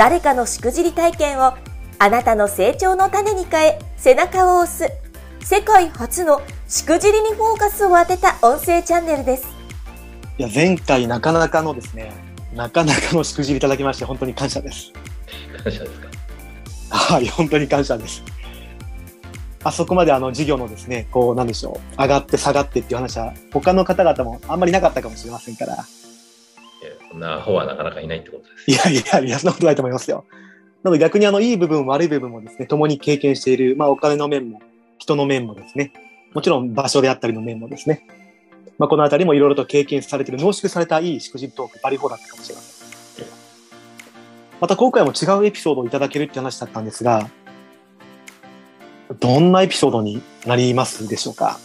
誰かのしくじり体験をあなたの成長の種に変え背中を押す。世界初のしくじりにフォーカスを当てた音声チャンネルです。いや前回なかなかのですねなかなかのしくじりいただきまして本当に感謝です。感謝ですか？はい本当に感謝です。あそこまであの事業のですねこうなんでしょう上がって下がってっていう話は他の方々もあんまりなかったかもしれませんからそんな方はなかなかいないってことです。いやいやいや、そんなことないと思いますよ。なので逆にあの、いい部分、悪い部分もですね、共に経験している、まあお金の面も、人の面もですね、もちろん場所であったりの面もですね、まあこのあたりもいろいろと経験されている、濃縮されたいいしくじトーク、バリフォーだったかもしれません。また今回も違うエピソードをいただけるって話だったんですが、どんなエピソードになりますでしょうか？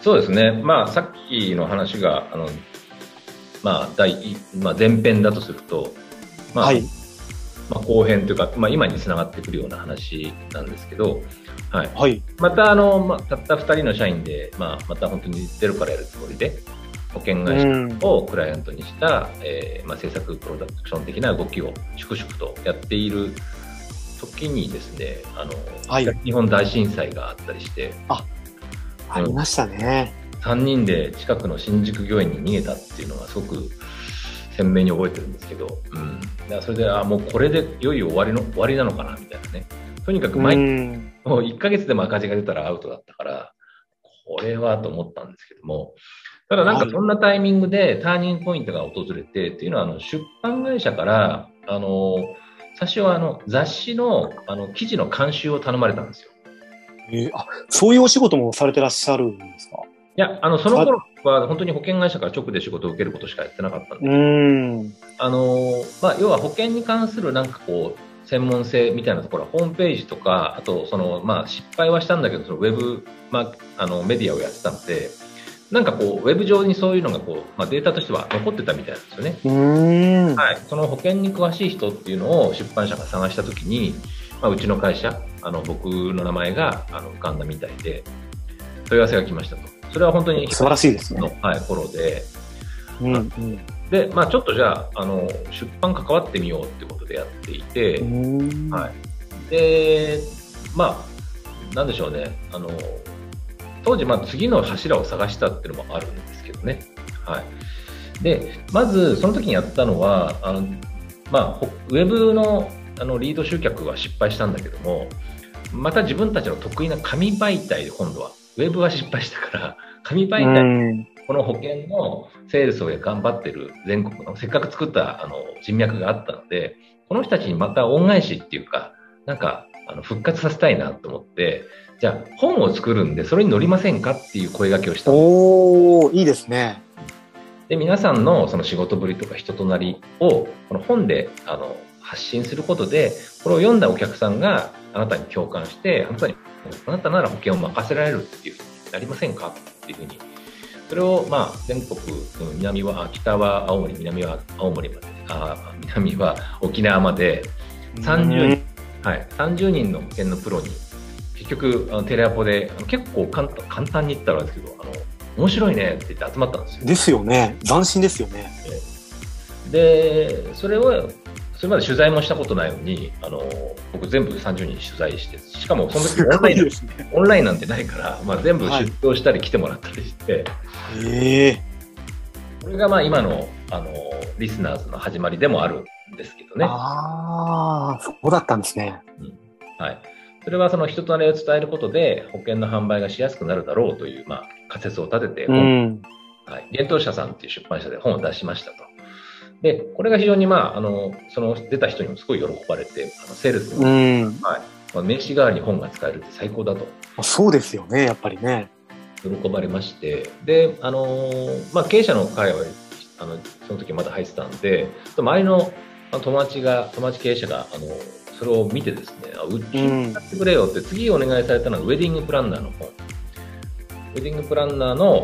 そうですね。まあ、さっきの話が、あの、まあ、第まあ、前編だとすると、まあ、はい、まあ、後編というか、まあ、今につながってくるような話なんですけど、はい。はい、また、あの、まあ、たった2人の社員で、まあ、また本当にゼロからやるつもりで、保険会社をクライアントにした、うん、えー、まあ、制作プロダクション的な動きを粛々とやっている時にですね、あの、はい、日本大震災があったりして、あ、ありましたね。3人で近くの新宿御苑に逃げたっていうのがすごく鮮明に覚えてるんですけど、うん、だからそれであもうこれでいよいよ終わりの終わりなのかなみたいなね。とにかく毎もう1ヶ月でも赤字が出たらアウトだったからこれはと思ったんですけども。ただなんかそんなタイミングでターニングポイントが訪れてっていうのはあの出版会社からあの最初はあの雑誌のあの記事の監修を頼まれたんですよ。えー、あそういうお仕事もされてらっしゃるんですか？いや、あの、その頃は本当に保険会社から直で仕事を受けることしかやってなかったんで、うんあの、まあ、要は保険に関するなんかこう、専門性みたいなところはホームページとか、あと、その、まあ、失敗はしたんだけど、そのウェブ、まあ、あの、メディアをやってたので、なんかこう、ウェブ上にそういうのがこう、まあ、データとしては残ってたみたいなんですよね。うんはい。その保険に詳しい人っていうのを出版社が探したときに、まあ、うちの会社、あの、僕の名前が、あの、浮かんだみたいで、問い合わせが来ましたと。それは本当に素晴らしいですね。はい、頃で、うんうん、で、まあ、ちょっとじゃああの出版関わってみようってことでやっていて、はい、でまあなんでしょうね。あの当時まあ次の柱を探したっていうのもあるんですけどね、はい、でまずその時にやったのはあの、まあ、ウェブのあのリード集客は失敗したんだけどもまた自分たちの得意な紙媒体で今度はウェブは失敗したから、紙媒体、この保険のセールスを頑張ってる全国の、せっかく作ったあの人脈があったので、この人たちにまた恩返しっていうか、なんか、あの復活させたいなと思って、じゃあ本を作るんで、それに乗りませんかっていう声掛けをしたおいいですね。で、皆さんのその仕事ぶりとか人となりを、この本であの発信することで、これを読んだお客さんがあなたに共感して、あなたにあなたなら保険を任せられるっていうふうになりませんかっていうふうに、それをまあ全国、南は、北は青森、南は青森まで、あ南は沖縄まで30人、はい、30人の保険のプロに、結局、あのテレアポで結構簡単簡単に言ったらですけど、あの面白いねって言って集まったんですよ。ですよね。斬新ですよね。で、それをそれまで取材もしたことないのに、あの僕全部30人取材して、しかもその時オンライン、ね、オンラインなんてないから、まあ、全部出張したり来てもらったりして、はい、えー、これがまあ今のあのリスナーズの始まりでもあるんですけどね。ああ、そうだったんですね。うん、はい。それはその人となりを伝えることで保険の販売がしやすくなるだろうという、まあ、仮説を立てて、うん、はい、幻冬者さんっていう出版社で本を出しましたと。で、これが非常に、まあ、あの、その出た人にもすごい喜ばれて、あのセールスの、はい。まあ、名刺代わりに本が使えるって最高だと。そうですよね、やっぱりね。喜ばれまして、で、あのまあ、経営者の会は、あの、その時まだ入ってたんで、周りの、友達が、友達経営者が、あの、それを見てですね、あうちにやってくれよって、次お願いされたのはウェディングプランナーの本。ウェディングプランナーの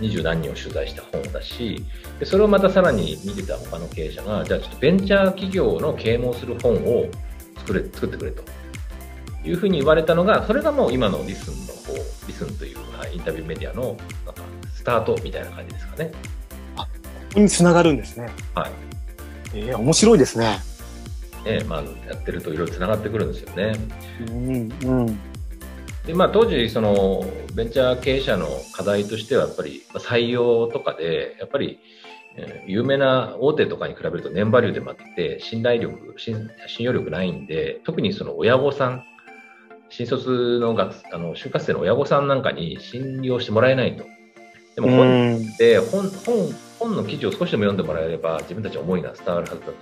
二十何人を取材した本だしで、それをまたさらに見てた他の経営者が、じゃあちょっとベンチャー企業の啓蒙する本を作れ作ってくれというふうに言われたのが、それがもう今のリスンの方、リスンというインタビューメディアのなんかスタートみたいな感じですかね。あ、ここにつながるんですね。はい。えー、面白いですね。ね、まあ、やってるといろいろつながってくるんですよね。うん、うん。でまあ、当時そのベンチャー経営者の課題としてはやっぱり採用とかでやっぱり有名な大手とかに比べると年バリューでもあって信頼力信用力ないんで特にその親御さん新卒の学あの就活生の親御さんなんかに信用してもらえないと。でも本で本本本の記事を少しでも読んでもらえれば自分たちの思いが伝わるはずだと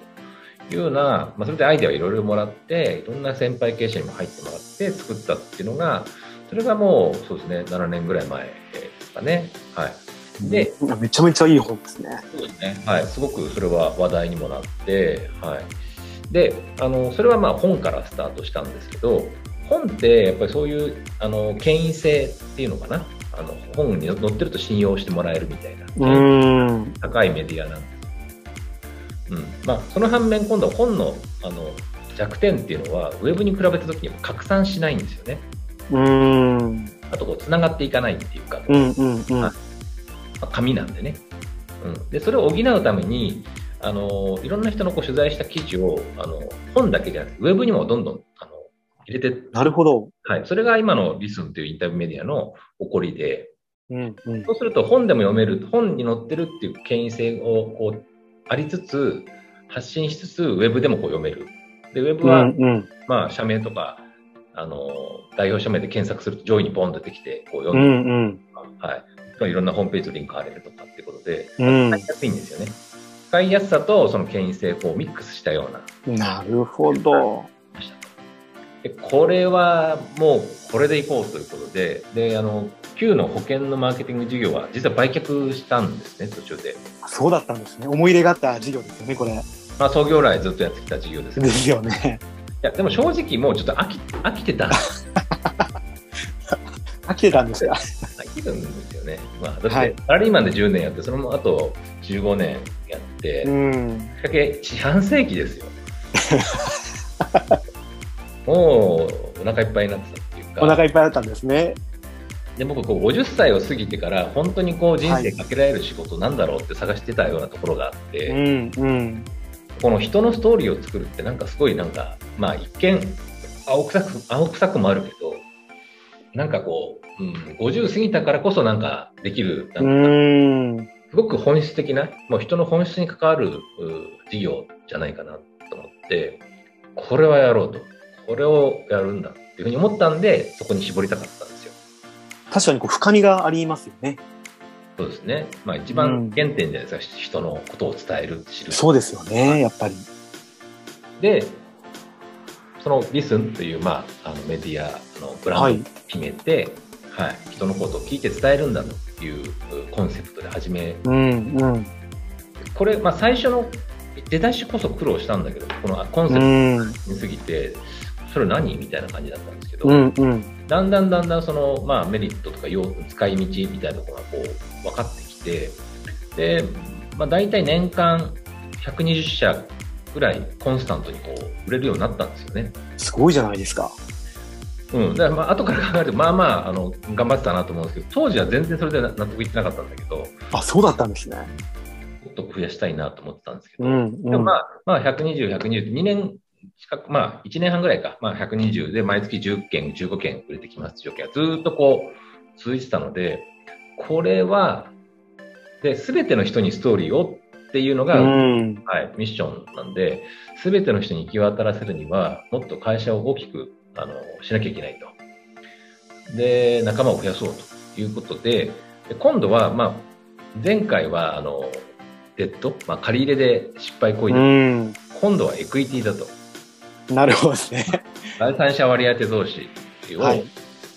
いうような、まあ、それでアイデアをいろいろもらって、いろんな先輩経営者にも入ってもらって作ったっていうのが、それがもう、そうですね、7年ぐらい前ですかね。はい。で、めちゃめちゃいい本ですね。そうですね。はい。すごくそれは話題にもなって、はい。で、あの、それはまあ本からスタートしたんですけど、本ってやっぱりそういう、あの、権威性っていうのかな。あの、本に載ってると信用してもらえるみたいな、高いメディアなんですうん。まあ、その反面今度は本のあの弱点っていうのはウェブに比べた時にも拡散しないんですよね。うん。あとこうつながっていかないっていうか、うんうんうん。まあ、紙なんでね、うん、でそれを補うためにあのいろんな人のこう取材した記事をあの本だけじゃなくてウェブにもどんどんあの入れてなるほど、はい、それが今のリスンというインタビューメディアの起こりで、うんうん、そうすると本でも読める本に載ってるっていう権威性をこうありつつ、発信しつつ、ウェブでもこう読める。で、ウェブは、うんうん、まあ、社名とか、あの、代表社名で検索すると上位にポンと出てきて、こう読んで、うんうん、はい。いろんなホームページとリンク貼れるとかっていうことで、使いやすいんですよね。使いやすさとその権威性をミックスしたような。なるほど。でこれはもうこれでいこうということで、で、あの、旧の保険のマーケティング事業は実は売却したんですね、途中で。そうだったんですね。思い入れがあった事業ですよね、これ。まあ、創業来ずっとやってきた事業です、ね、ですよね。いや、でも正直もうちょっと飽き飽きてた。飽きてたんですか？飽きるんですよね。まあ、だって、サラリーマンで10年やって、その後15年やって、うん。きっかけ四半世紀ですよ。もうお腹いっぱいになってたっていうか。お腹いっぱいだったんですね。で僕こう50歳を過ぎてから本当にこう人生かけられる仕事なんだろうって探してたようなところがあって、はいうんうん、この人のストーリーを作るってなんかすごいなんかまあ一見青臭く青臭くもあるけどなんかこう、うん、50過ぎたからこそなんかできるなんかすごく本質的なもう人の本質に関わる事業じゃないかなと思ってこれはやろうとこれをやるんだっていうふうに思ったんでそこに絞りたかったんですよ。確かにこう深みがありますよね。そうですね。まあ一番原点じゃないですか、うん、人のことを伝える、知る。そうですよね、やっぱり。で、そのリスンという、まあ、あのメディアのブランドを決めて、はい、はい、人のことを聞いて伝えるんだというコンセプトで始め、うんうん、これ、まあ最初の出だしこそ苦労したんだけど、このコンセプトにすぎて、それ何みたいな感じだったんですけど、うんうん、だんだんだんだんその、まあ、メリットとか使い道みたいなのがこう分かってきてで、まあ、大体年間120社ぐらいコンスタントにこう売れるようになったんですよね。すごいじゃないですか。うん、だからまあ後から考えるとまあまああの頑張ってたなと思うんですけど当時は全然それで納得いってなかったんだけどあそうだったんですねもっと増やしたいなと思ってたんですけど、うんうん、でもまあ、まあ、120、120 2年近く、まあ、1年半ぐらいか、まあ、120で毎月10件、15件売れてきます状況。がずっとこう、続いてたので、これは、で、すべての人にストーリーをっていうのが、はい、ミッションなんで、すべての人に行き渡らせるには、もっと会社を大きく、あの、しなきゃいけないと。で、仲間を増やそうということで、で今度は、まあ、前回は、あの、デッド、まあ、借り入れで失敗行為で、今度はエクイティだと。なるほどですね。第三者割当増資を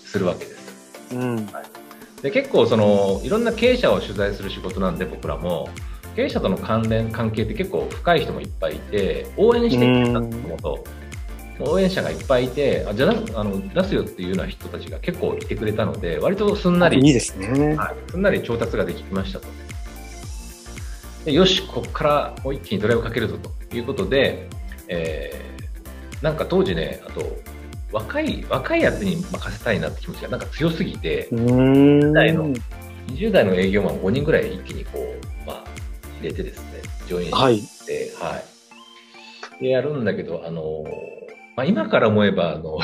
するわけです。はい、うん。はい、で結構そのいろんな経営者を取材する仕事なんで僕らも経営者との関連関係って結構深い人もいっぱいいて応援してくれたもと応援者がいっぱいいてあじゃああの出すよっていうような人たちが結構いてくれたので割とすんなりいいですね、はい、すんなり調達ができましたと。でよしここからもう一気にドライブかけるぞということで、えー、なんか当時ねあと若い若いやつに任せたいなって気持ちがなんか強すぎて20代の20代の営業マン5人ぐらい一気にこう、まあ、入れてですね上演して、はい、はい、でやるんだけどあの、まあ、今から思えばあの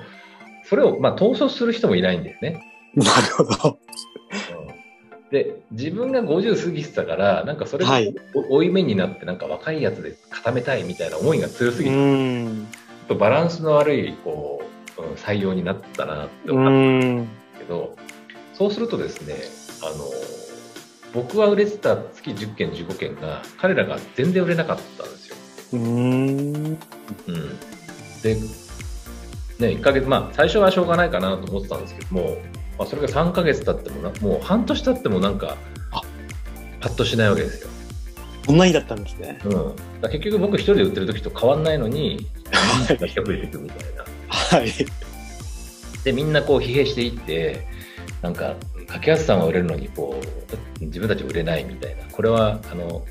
それを、まあ、統率する人もいないんですね。なるほど。で自分が50過ぎてたからなんかそれが負い。目になってなんか若いやつで固めたいみたいな思いが強すぎてとバランスの悪いこう、うん、採用になったなって思ったんですけどそうするとですねあの僕は売れてた月10件15件が彼らが全然売れなかったんですよ。うん。うん。でね、1ヶ月、まあ、最初はしょうがないかなと思ってたんですけども、まあ、それが3ヶ月経ってもな、もう半年経ってもなんか、パッとしないわけですよ。こんなにだったんですね。うん。結局僕一人で売ってる時と変わんないのに、みんなが人増えていくみたいな。はい。で、みんなこう疲弊していって、なんか、柿安さんは売れるのに、こう、自分たち売れないみたいな。これは、あの、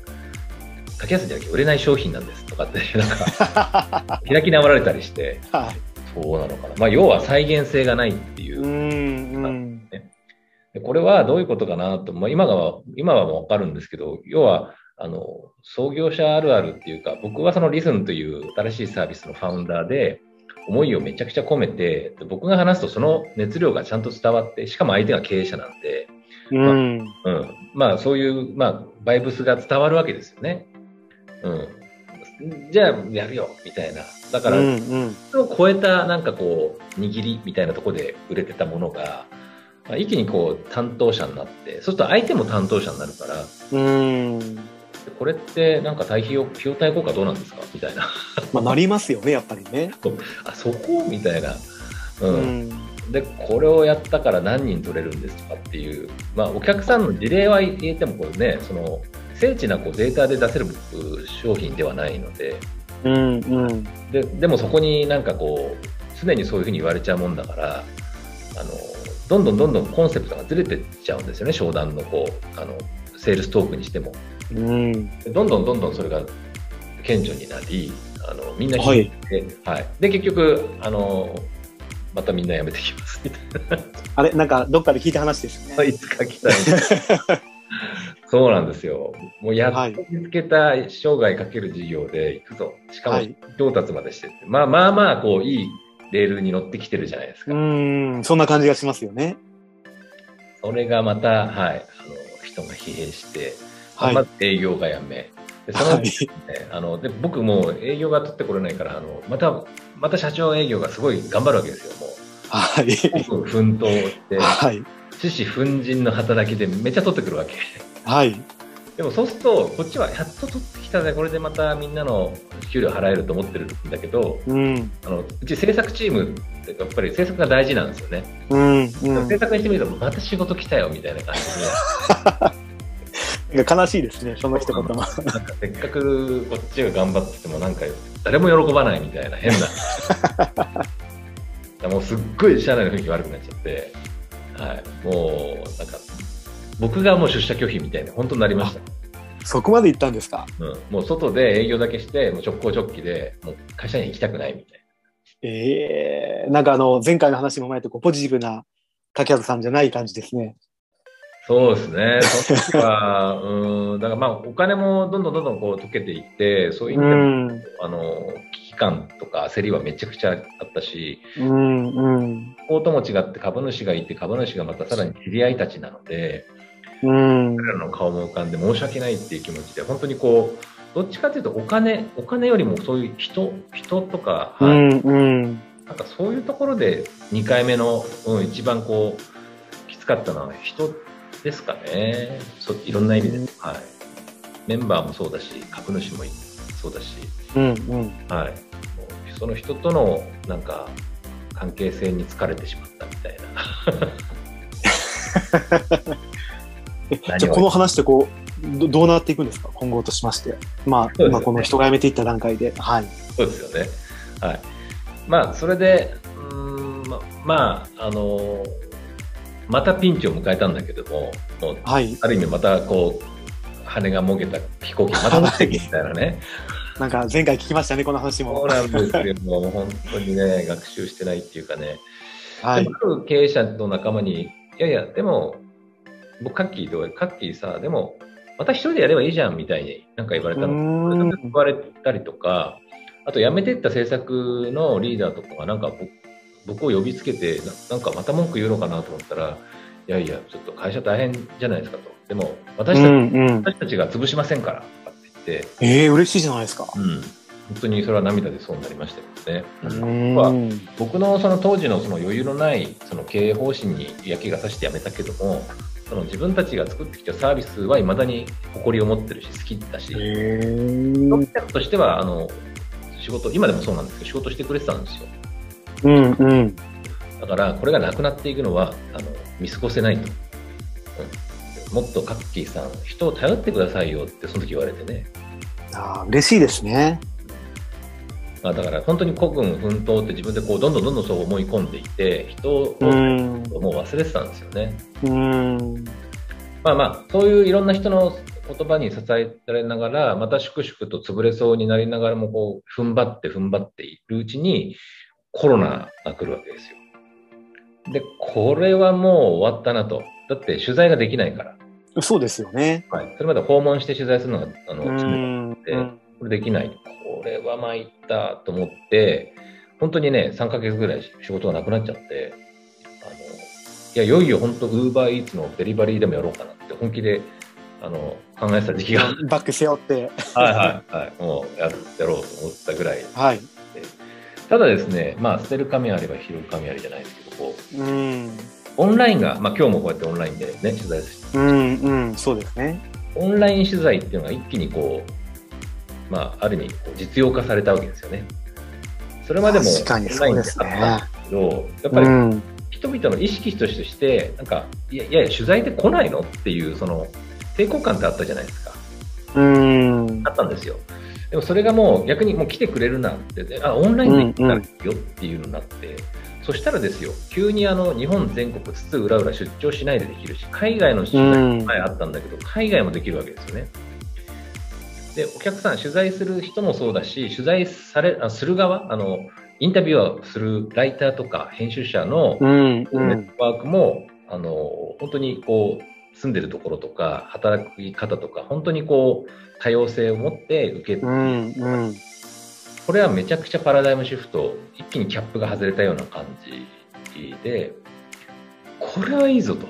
柿安じゃなくて売れない商品なんですとかって、なんか、開き直られたりして、はい。そうなのかな。まあ、要は再現性がないっていう。うん、ね、でこれはどういうことかなと、まあ、今が、今はもうわかるんですけど、要は、あの、創業者あるあるっていうか、僕はそのリスンという新しいサービスのファウンダーで、思いをめちゃくちゃ込めて、僕が話すとその熱量がちゃんと伝わって、しかも相手が経営者なんで、うん、まあ、うん、まあ、そういう、まあ、バイブスが伝わるわけですよね。うん。じゃあやるよみたいなだから、うんうん、それを超えたなんかこう握りみたいなところで売れてたものが一気にこう担当者になってそうすると相手も担当者になるからうん。これってなんか対比を費用対効果どうなんですか？みたいな。まあなりますよねやっぱりね。あそこ？みたいな。うん、うん。でこれをやったから何人取れるんですとかっていう、まあ、お客さんの事例は言えてもこれねその精緻なこうデータで出せる商品ではないので,、うんうん、ででもそこになんかこう常にそういうふうに言われちゃうもんだからあのどんどんどんどんコンセプトがずれてっちゃうんですよね商談のこうあのセールストークにしても、うん、どんどんどんどんそれが顕著になりあのみんな聞いて、はい、はい、で結局あのまたみんな辞めてきます。みたいなあれなんかどっかで聞いた話ですね。いつか来たい そうなんですよ。もうやっと見つけた生涯かける事業で行くぞ。しかも到達までしてって、はい、まあまあまあ、こう、いいレールに乗ってきてるじゃないですか。うん、そんな感じがしますよね。それがまた、はい、あの、人が疲弊して、はい、まず営業がやめ、でその、ね、あので僕も営業が取ってこれないからあのまたまた社長営業がすごい頑張るわけですよもう。はい。奮闘して、はい、獅子奮陣の働きでめっちゃ取ってくるわけ。はい。でもそうすると、こっちはやっと取ってきたね、これでまたみんなの給料払えると思ってるんだけど、うん、あのうち制作チームってやっぱり制作が大事なんですよね。うん、うん、制作にしてみると、また仕事来たよみたいな感じで。悲しいですね、その一言も。なんかせっかくこっちが頑張ってても、なんか誰も喜ばないみたいな変な。もうすっごい社内の雰囲気悪くなっちゃって、はい、もうなんか僕がもう出社拒否みたいな本当になりました。そこまで行ったんですか、うん、もう外で営業だけしてもう直行直帰でもう会社に行きたくないみたいな。ええー、なんかあの前回の話も前とこうポジティブな柿原さんじゃない感じですね。そうですね。その時は、うん、だからまあ、お金もどんどんどんどんこう溶けていって、そういう意味でも、あの、感とか焦りはめちゃくちゃあったし、うん、うん。こうとも違って株主がいて、株主がまたさらに知り合いたちなので、うん。彼らの顔も浮かんで申し訳ないっていう気持ちで、本当にこう、どっちかというとお金、お金よりもそういう人、人とか、はい、うん、うん。なんかそういうところで2回目の、うん、一番こう、きつかったのは人ですかね。そいろんな意味で、はい。メンバーもそうだし、株主もそうだし、うんうん、はい。その人とのなんか関係性に疲れてしまったみたいな。じゃあこの話ってこうどどうなっていくんですか？今後としまして。まあ、ね、今この人が辞めていった段階で。はい。そうですよね。はい。まあ、それで、うん、ま、まあ、あのー、またピンチを迎えたんだけども、もはい、ある意味またこう、羽がもげた飛行機また落ちてきみたいなね。なんか前回聞きましたね、この話も。そうなんですよ。もう本当にね、学習してないっていうかね。はい。経営者の仲間に、いやいや、でも、僕、カッキーと、カッキーさ、でも、また一人でやればいいじゃんみたいになんか言われたの。言われたりとか、あと辞めてった制作のリーダーとかがなんか僕を呼びつけてなんかまた文句言うのかなと思ったら、いやいや、ちょっと会社大変じゃないですかと。でも私たちうんうん、私たちが潰しませんからって。ええー、嬉しいじゃないですか。うん。本当にそれは涙でそうになりましたよね。は僕のその当時のその余裕のないその経営方針に嫌気がさして辞めたけども、その自分たちが作ってきたサービスはいまだに誇りを持ってるし好きだし、としてはあの仕事今でもそうなんですけど仕事してくれてたんですよ。うんうん、だからこれがなくなっていくのはあの見過ごせないと、うん、もっとカッキーさん人を頼ってくださいよってその時言われてね。あ嬉しいですね。まあ、だから本当に孤軍奮闘って自分でこうどんどんどんどんそう思い込んでいて人をもう忘れてたんですよね。うんまあまあそういういろんな人の言葉に支えられながらまた粛々と潰れそうになりながらもこう踏ん張って踏ん張っているうちにコロナが来るわけですよ。でこれはもう終わったなとだって取材ができないから。そうですよね。はい、それまで訪問して取材するのがあの決めてこれできない。これは参ったと思って、本当にね、3ヶ月ぐらい仕事がなくなっちゃって、あの、いや、いよいよ本当、ウーバーイーツのデリバリーでもやろうかなって本気で、あの、考えてた時期が。バック背負って。はいはいはい。もうややろうと思ったぐらい。はい。ただですね、まあ、捨てる紙あれば拾う紙ありじゃないですけど、こう。うん。オンラインが、まあ今日もこうやってオンラインでね、取材してうんうん、そうですね。オンライン取材っていうのが一気にこう、まあ、ある意味実用化されたわけですよね。それまでもオンラインであったんですけど、やっぱり人々の意識として、なんか、いやいや、取材で来ないのっていう、その、抵抗感ってあったじゃないですか。うんあったんですよ。でもそれがもう逆にもう来てくれるなって、あ、オンラインで来たらよっていうのになって、うんうん、そしたらですよ、急にあの日本全国つつ裏裏出張しないでできるし、海外の取材前あったんだけど、海外もできるわけですよね。で、お客さん、取材する人もそうだし、取材され、あする側、あの、インタビューをするライターとか編集者のネットワークも、うん、あの、本当にこう、住んでるところとか、働き方とか、本当にこう、多様性を持って受けて、うんうん、これはめちゃくちゃパラダイムシフト、一気にキャップが外れたような感じで、これはいいぞと。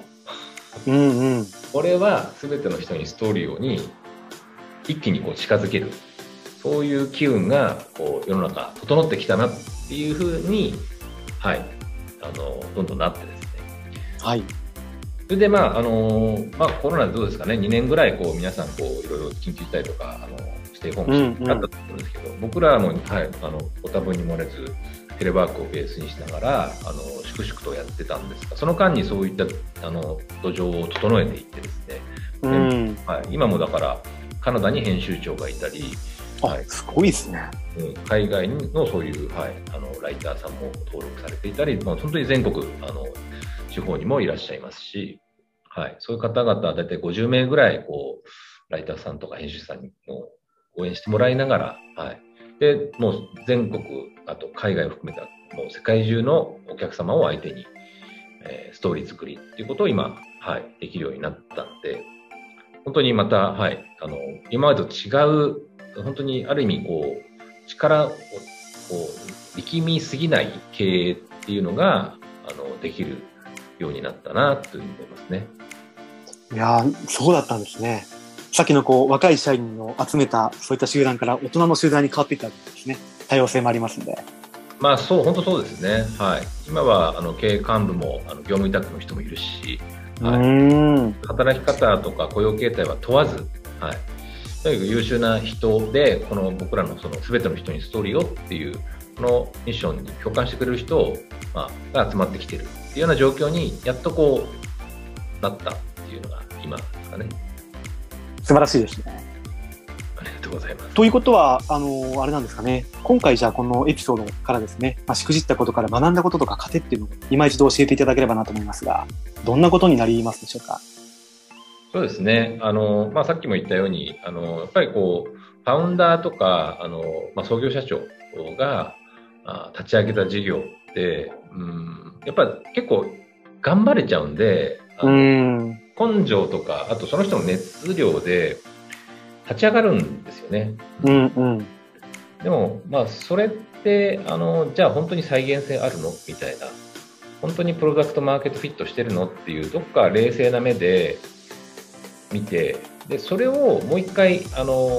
うんうん、これは全ての人にストーリーをに一気にこう近づけるそういう機運がこう世の中整ってきたなっていうふうに、はい、あのどんどんなってですね。はい。それで、まああのまあ、コロナでどうですかね、2年ぐらいこう皆さんこういろいろ緊急事態とかあのステイホームしてあったと思うんですけど、うんうん、僕らも、はい、あのご多分に漏れずテレワークをベースにしながらあの粛々とやってたんですがその間にそういったあの土壌を整えていってですね、うん、はい、今もだからカナダに編集長がいたり、はい、すごいですね、うん、海外のそういう、はい、あのライターさんも登録されていたり、まあ、本当に全国あの地方にもいらっしゃいますし、はい、そういう方々大体50名ぐらいこうライターさんとか編集者さんにも応援してもらいながら、はい、でもう全国あと海外を含めたもう世界中のお客様を相手に、えー、ストーリー作りっていうことを今、はい、できるようになったんで、本当にまた、はい、あの、今までと違う、本当にある意味、こう、力を、こう、力みすぎない経営っていうのが、あの、できるようになったな、というふうに思いますね。いやそうだったんですね。さっきのこう、若い社員を集めた、そういった集団から大人の集団に変わっていったんですね。多様性もありますんで。まあそう、本当そうですね。はい。今は、あの、経営幹部も、あの、業務委託の人もいるし、はい、働き方とか雇用形態は問わず、はい、とにかく優秀な人でこの僕らのその全ての人にストーリーをっていうこのミッションに共感してくれる人を、まあ、が集まってきてるっていうような状況にやっとこうなったっていうのが今ですかね。素晴らしいですね。ありがとうございます。ということは、あの、あれなんですかね。今回じゃあこのエピソードからですね、まあ、しくじったことから学んだこととか糧っていうのを今一度教えていただければなと思いますが、どんなことになりますでしょうか？そうですね。あの、まあ、さっきも言ったように、あの、やっぱりこう、ファウンダーとか、あの、まあ、創業社長があ立ち上げた事業って、うん、やっぱ結構頑張れちゃうんで、うん根性とか、あとその人の熱量で立ち上がるんですよね。うんうん。でも、まあ、それって、あの、じゃあ本当に再現性あるの？みたいな。本当にプロダクトマーケットフィットしてるの？っていう、どっか冷静な目で見て、で、それをもう一回、あの、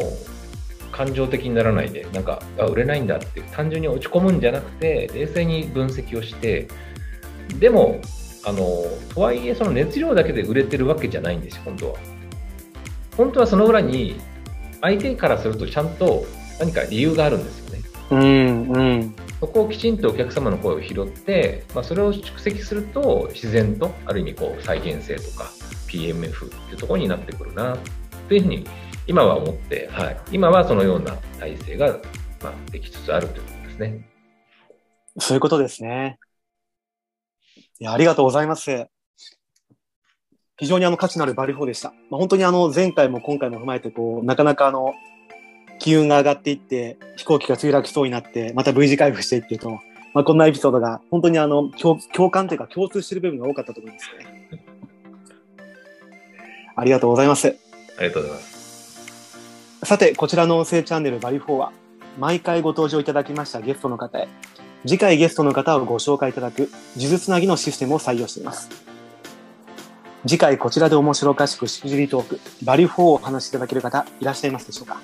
感情的にならないで、なんか、あ、売れないんだって単純に落ち込むんじゃなくて、冷静に分析をして、でも、あの、とはいえその熱量だけで売れてるわけじゃないんですよ、本当は。本当はその裏に、相手からするとちゃんと何か理由があるんですよね。うんうん。そこをきちんとお客様の声を拾って、まあ、それを蓄積すると自然とある意味こう再現性とか PMF っていうところになってくるなというふうに今は思って、はい、今はそのような体制が、まあ、できつつあるということですね。そういうことですね。いや、ありがとうございます。非常にあの価値のあるバリフォーでした。まあ、本当にあの前回も今回も踏まえてこう、なかなかあの、機運が上がっていって、飛行機が墜落しそうになって、また V 字回復していってと、まあ、こんなエピソードが本当にあの共共感というか共通している部分が多かったと思いますね。ありがとうございます。ありがとうございます。さて、こちらの音声チャンネルバリフォーは、毎回ご登場いただきましたゲストの方へ、次回ゲストの方をご紹介いただく、呪術つなぎのシステムを採用しています。次回こちらで面白おかしくしくじりトーク、バリフォーをお話しいただける方、いらっしゃいますでしょうか？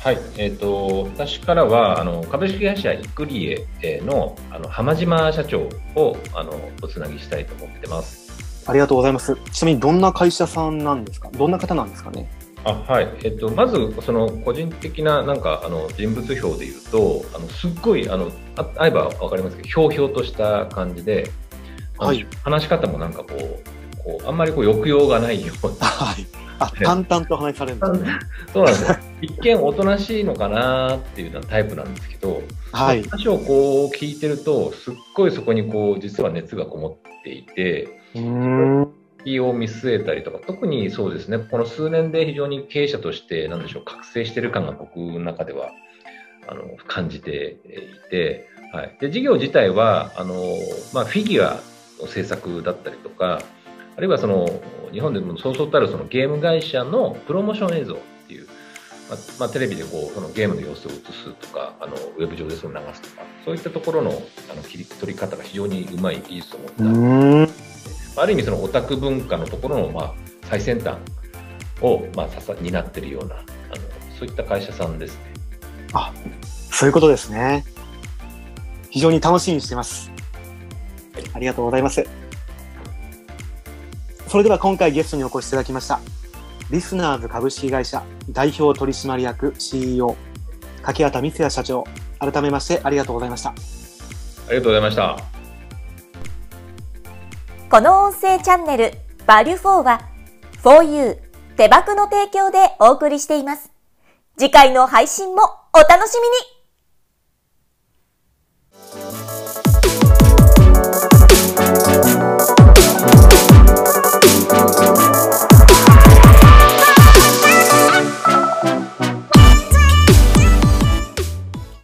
はい、えーと、私からはあの株式会社イクリエのあの浜島社長をあのおつなぎしたいと思ってます。ありがとうございます。ちなみにどんな会社さんなんですか？どんな方なんですかね？あはい、えっと、まずその個人的ななんかあの人物評でいうとあのすっごいあのあ会えば分かりますけどひょうひょうとした感じで、はい、話し方もなんかこうこうあんまりこう抑揚がないような、はい、あ淡々と話されるんですね。そうなんですよ。一見おとなしいのかなっていうタイプなんですけど、はい、話をこう聞いてるとすっごいそこにこう実は熱がこもっていてうんを見据えたりとか、特にそうですね、この数年で非常に経営者として、なんでしょう、覚醒してる感が僕の中では、あの、感じていて、はい。で、事業自体は、あの、まあ、フィギュアの制作だったりとか、あるいはその、日本でもそうそうたるそのゲーム会社のプロモーション映像っていう、まあ、まあ、テレビでこう、そのゲームの様子を映すとか、あの、ウェブ上でそれを流すとか、そういったところの、あの、切り取り方が非常にうまい技術を持った。ある意味そのオタク文化のところのまあ最先端をまあささ担っているようなあのそういった会社さんですね。あそういうことですね。非常に楽しみにしてます。ありがとうございます。それでは今回ゲストにお越しいただきました。リスナーズ株式会社代表取締役 CEO 柿畑光也社長改めましてありがとうございましたありがとうございましたこの音声チャンネル、バリュフォーは、フォーユー手箱の提供でお送りしています。次回の配信もお楽しみに